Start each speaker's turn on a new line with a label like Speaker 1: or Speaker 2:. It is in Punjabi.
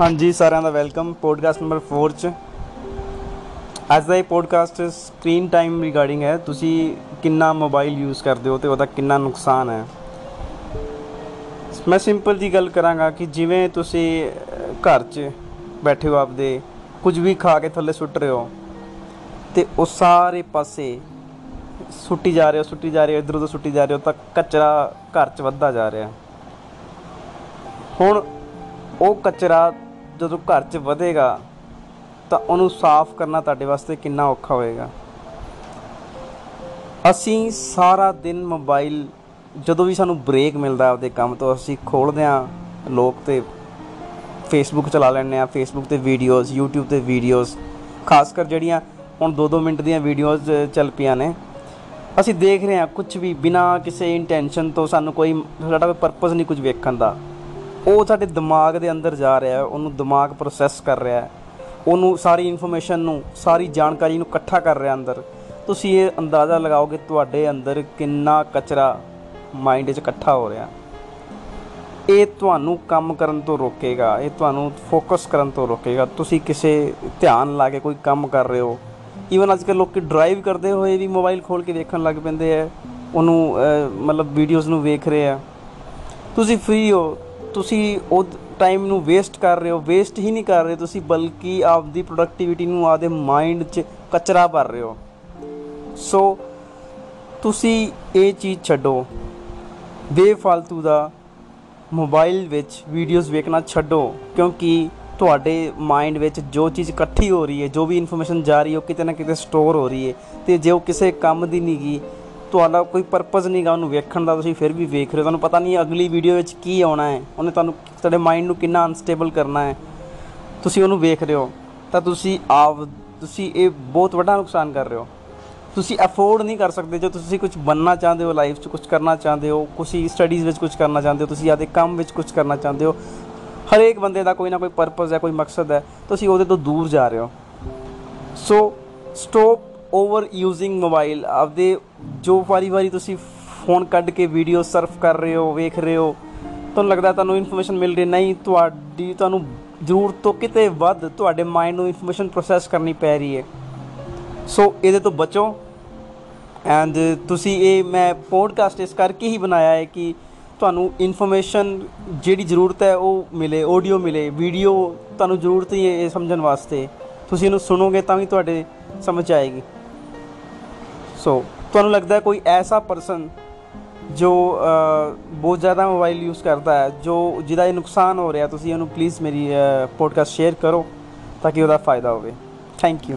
Speaker 1: ਹਾਂਜੀ ਸਾਰਿਆਂ ਦਾ ਵੈਲਕਮ। ਪੋਡਕਾਸਟ ਨੰਬਰ 4 ਚ। ਅੱਜ ਦਾ ਇਹ ਪੋਡਕਾਸਟ ਸਕਰੀਨ ਟਾਈਮ ਰਿਗਾਰਡਿੰਗ ਹੈ ਤੁਸੀਂ ਕਿੰਨਾ ਮੋਬਾਈਲ ਯੂਜ਼ ਕਰਦੇ ਹੋ ਤੇ ਉਹਦਾ ਕਿੰਨਾ ਨੁਕਸਾਨ ਹੈ। ਮੈਂ ਸਿੰਪਲ ਜੀ ਗੱਲ ਕਰਾਂਗਾ ਕਿ ਜਿਵੇਂ ਤੁਸੀਂ ਅਹ, ਘਰ 'ਚ ਬੈਠੇ ਹੋ ਆਪਦੇ ਕੁਝ ਵੀ ਖਾ ਕੇ ਥੱਲੇ ਸੁੱਟ ਰਹੇ ਹੋ ਤੇ ਉਹ ਸਾਰੇ ਪਾਸੇ ਸੁੱਟੀ ਜਾ ਰਹੇ ਹੋ ਸੁੱਟੀ ਜਾ ਰਹੇ ਹੋ ਇਧਰ ਉਧਰ ਸੁੱਟੀ ਜਾ ਰਹੇ ਹੋ ਤਾਂ ਕਚਰਾ ਘਰ 'ਚ ਵੱਧਦਾ ਜਾ ਰਿਹਾ। ਹੁਣ ਉਹ ਕਚਰਾ ਜਦੋਂ ਘਰ 'ਚ ਵਧੇਗਾ, ਤਾਂ ਉਹਨੂੰ ਸਾਫ਼ ਕਰਨਾ ਤੁਹਾਡੇ ਵਾਸਤੇ ਕਿੰਨਾ ਔਖਾ ਹੋਏਗਾ। ਅਸੀਂ ਸਾਰਾ ਦਿਨ ਮੋਬਾਈਲ, ਜਦੋਂ ਵੀ ਸਾਨੂੰ ਬ੍ਰੇਕ ਮਿਲਦਾ ਆਪਦੇ ਕੰਮ ਤੋਂ, ਅਸੀਂ ਖੋਲ੍ਹਦੇ ਹਾਂ ਲੋਕ ਤੇ ਫੇਸਬੁੱਕ ਚਲਾ ਲੈਂਦੇ ਆ ਫੇਸਬੁੱਕ ਤੇ ਵੀਡੀਓਜ਼ YouTube ਤੇ ਵੀਡੀਓਜ਼ ਖਾਸ ਕਰ ਜਿਹੜੀਆਂ ਹੁਣ 2-2 ਮਿੰਟ ਦੀਆਂ ਵੀਡੀਓਜ਼ ਚੱਲ ਪਈਆਂ ਨੇ। ਅਸੀਂ ਦੇਖ ਰਹੇ ਹਾਂ ਕੁਝ ਵੀ ਬਿਨਾ ਕਿਸੇ ਇੰਟੈਂਸ਼ਨ ਤੋਂ ਸਾਨੂੰ ਕੋਈ, ਸਾਡਾ ਕੋਈ ਪਰਪਸ ਨਹੀਂ ਕੁਝ ਵੇਖਣ ਦਾ। ਉਹ ਸਾਡੇ ਦਿਮਾਗ ਦੇ ਅੰਦਰ ਜਾ ਰਿਹਾ ਹੈ ਉਹਨੂੰ ਦਿਮਾਗ ਪ੍ਰੋਸੈਸ ਕਰ ਰਿਹਾ ਹੈ। ਉਹਨੂੰ ਸਾਰੀ ਇਨਫੋਰਮੇਸ਼ਨ ਨੂੰ ਸਾਰੀ ਜਾਣਕਾਰੀ ਨੂੰ ਇਕੱਠਾ ਕਰ ਰਿਹਾ ਅੰਦਰ। ਤੁਸੀਂ ਇਹ ਅੰਦਾਜ਼ਾ ਲਗਾਓਗੇ ਤੁਹਾਡੇ ਅੰਦਰ ਕਿੰਨਾ ਕਚਰਾ ਮਾਈਂਡ 'ਚ ਇਕੱਠਾ ਹੋ ਰਿਹਾ। ਇਹ ਤੁਹਾਨੂੰ ਕੰਮ ਕਰਨ ਤੋਂ ਰੋਕੇਗਾ ਇਹ ਤੁਹਾਨੂੰ ਫੋਕਸ ਕਰਨ ਤੋਂ ਰੋਕੇਗਾ। ਤੁਸੀਂ ਕਿਸੇ ਧਿਆਨ ਲਾ ਕੇ ਕੋਈ ਕੰਮ ਕਰ ਰਹੇ ਹੋ। ਈਵਨ ਅੱਜ ਕੱਲ੍ਹ ਲੋਕੀ ਡਰਾਈਵ ਕਰਦੇ ਹੋਏ ਵੀ ਮੋਬਾਈਲ ਖੋਲ ਕੇ ਵੇਖਣ ਲੱਗ ਪੈਂਦੇ ਆ ਉਹਨੂੰ ਅਹ, ਮਤਲਬ ਵੀਡੀਓਜ਼ ਨੂੰ ਵੇਖ ਰਹੇ ਆ ਤੁਸੀਂ ਫ੍ਰੀ ਹੋ ਤੁਸੀਂ ਉਹ ਟਾਈਮ ਨੂੰ ਵੇਸਟ ਕਰ ਰਹੇ ਹੋ ਵੇਸਟ ਹੀ ਨਹੀਂ ਕਰ ਰਹੇ ਤੁਸੀਂ, ਬਲਕਿ ਆਪਦੀ ਪ੍ਰੋਡਕਟਿਵਿਟੀ ਨੂੰ ਆਪਦੇ ਮਾਈਂਡ 'ਚ ਕਚਰਾ ਭਰ ਰਹੇ ਹੋ। ਸੋ ਤੁਸੀਂ ਇਹ ਚੀਜ਼ ਛੱਡੋ। ਬੇਫਾਲਤੂ ਦਾ ਮੋਬਾਈਲ ਵਿੱਚ ਵੀਡੀਓਜ਼ ਵੇਖਣਾ ਛੱਡੋ, ਕਿਉਂਕਿ ਤੁਹਾਡੇ ਮਾਈਂਡ ਵਿੱਚ ਜੋ ਚੀਜ਼ ਇਕੱਠੀ ਹੋ ਰਹੀ ਹੈ, ਜੋ ਵੀ ਇਨਫੋਰਮੇਸ਼ਨ ਜਾ ਰਹੀ ਹੈ, ਉਹ ਕਿਤੇ ਨਾ ਕਿਤੇ ਸਟੋਰ ਹੋ ਰਹੀ ਹੈ। ਤੇ ਜੇ ਉਹ ਕਿਸੇ ਕੰਮ ਦੀ ਨਹੀਂ ਗੀ ਤੁਹਾਡਾ ਕੋਈ ਪਰਪਸ ਨਹੀਂਗਾ ਉਹਨੂੰ ਵੇਖਣ ਦਾ, ਤੁਸੀਂ ਫਿਰ ਵੀ ਵੇਖ ਰਹੇ ਹੋ। ਤੁਹਾਨੂੰ ਪਤਾ ਨਹੀਂ ਅਗਲੀ ਵੀਡੀਓ ਵਿੱਚ ਕੀ ਆਉਣਾ ਹੈ। ਉਹਨੇ ਤੁਹਾਨੂੰ ਤੁਹਾਡੇ ਮਾਈਂਡ ਨੂੰ ਕਿੰਨਾ ਅਨਸਟੇਬਲ ਕਰਨਾ ਹੈ। ਤੁਸੀਂ ਉਹਨੂੰ ਵੇਖ ਰਹੇ ਹੋ। ਤਾਂ ਤੁਸੀਂ ਆਪ, ਤੁਸੀਂ ਇਹ ਬਹੁਤ ਵੱਡਾ ਨੁਕਸਾਨ ਕਰ ਰਹੇ ਹੋ। ਤੁਸੀਂ ਅਫੋਰਡ ਨਹੀਂ ਕਰ ਸਕਦੇ। ਜੇ ਤੁਸੀਂ ਕੁਝ ਬੰਨਣਾ ਚਾਹੁੰਦੇ ਹੋ ਲਾਈਫ 'ਚ ਕੁਝ ਕਰਨਾ ਚਾਹੁੰਦੇ ਹੋ ਤੁਸੀਂ ਸਟੱਡੀਜ਼ ਵਿੱਚ ਕੁਝ ਕਰਨਾ ਚਾਹੁੰਦੇ ਹੋ, ਤੁਸੀਂ ਆਪਦੇ ਕੰਮ ਵਿੱਚ ਕੁਝ ਕਰਨਾ ਚਾਹੁੰਦੇ ਹੋ, ਹਰੇਕ ਬੰਦੇ ਦਾ ਕੋਈ ਨਾ ਕੋਈ ਪਰਪਸ ਹੈ, ਕੋਈ ਮਕਸਦ ਹੈ। ਤੁਸੀਂ ਉਹਦੇ ਤੋਂ ਦੂਰ ਜਾ ਰਹੇ ਹੋ। So stop over using mobile ਆਪਦੇ ਜੋ ਵਾਰੀ ਵਾਰੀ ਤੁਸੀਂ ਫੋਨ ਕੱਢ ਕੇ ਵੀਡੀਓ ਸਰਫ ਕਰ ਰਹੇ ਹੋ, ਵੇਖ ਰਹੇ ਹੋ, ਤੁਹਾਨੂੰ ਲੱਗਦਾ ਤੁਹਾਨੂੰ ਇਨਫੋਰਮੇਸ਼ਨ ਮਿਲ ਰਹੀ ਨਹੀਂ, ਤੁਹਾਡੀ, ਤੁਹਾਨੂੰ ਜ਼ਰੂਰਤ ਤੋਂ ਕਿਤੇ ਵੱਧ ਤੁਹਾਡੇ ਮਾਈਂਡ ਨੂੰ ਇਨਫੋਰਮੇਸ਼ਨ ਪ੍ਰੋਸੈਸ ਕਰਨੀ ਪੈ ਰਹੀ ਹੈ। ਸੋ ਇਹਦੇ ਤੋਂ ਬਚੋ। ਐਂਡ ਤੁਸੀਂ ਇਹ, ਮੈਂ ਪੋਡਕਾਸਟ ਇਸ ਕਰਕੇ ਹੀ ਬਣਾਇਆ ਹੈ ਕਿ ਤੁਹਾਨੂੰ ਇਨਫੋਰਮੇਸ਼ਨ ਜਿਹੜੀ ਜ਼ਰੂਰਤ ਹੈ ਉਹ ਮਿਲੇ ਆਡੀਓ ਮਿਲੇ ਵੀਡੀਓ ਤੁਹਾਨੂੰ ਜ਼ਰੂਰਤ ਹੀ ਹੈ ਇਹ ਸਮਝਣ ਵਾਸਤੇ। ਤੁਸੀਂ ਇਹਨੂੰ ਸੁਣੋਗੇ ਤਾਂ ਵੀ ਤੁਹਾਡੇ ਸਮਝ ਆਏਗੀ। ਸੋ ਤੁਹਾਨੂੰ ਲੱਗਦਾ ਹੈ ਕੋਈ ਐਸਾ ਪਰਸਨ ਜੋ ਅ, ਬਹੁਤ ਜ਼ਿਆਦਾ ਮੋਬਾਈਲ ਯੂਜ਼ ਕਰਦਾ ਹੈ ਜੋ ਜਿਹਦਾ ਇਹ ਨੁਕਸਾਨ ਹੋ ਰਿਹਾ ਤੁਸੀਂ ਇਹਨੂੰ ਪਲੀਜ਼ ਮੇਰੀ ਪੋਡਕਾਸਟ ਸ਼ੇਅਰ ਕਰੋ ਤਾਂ ਕਿ ਉਹਦਾ ਫਾਇਦਾ ਹੋਵੇ। Thank you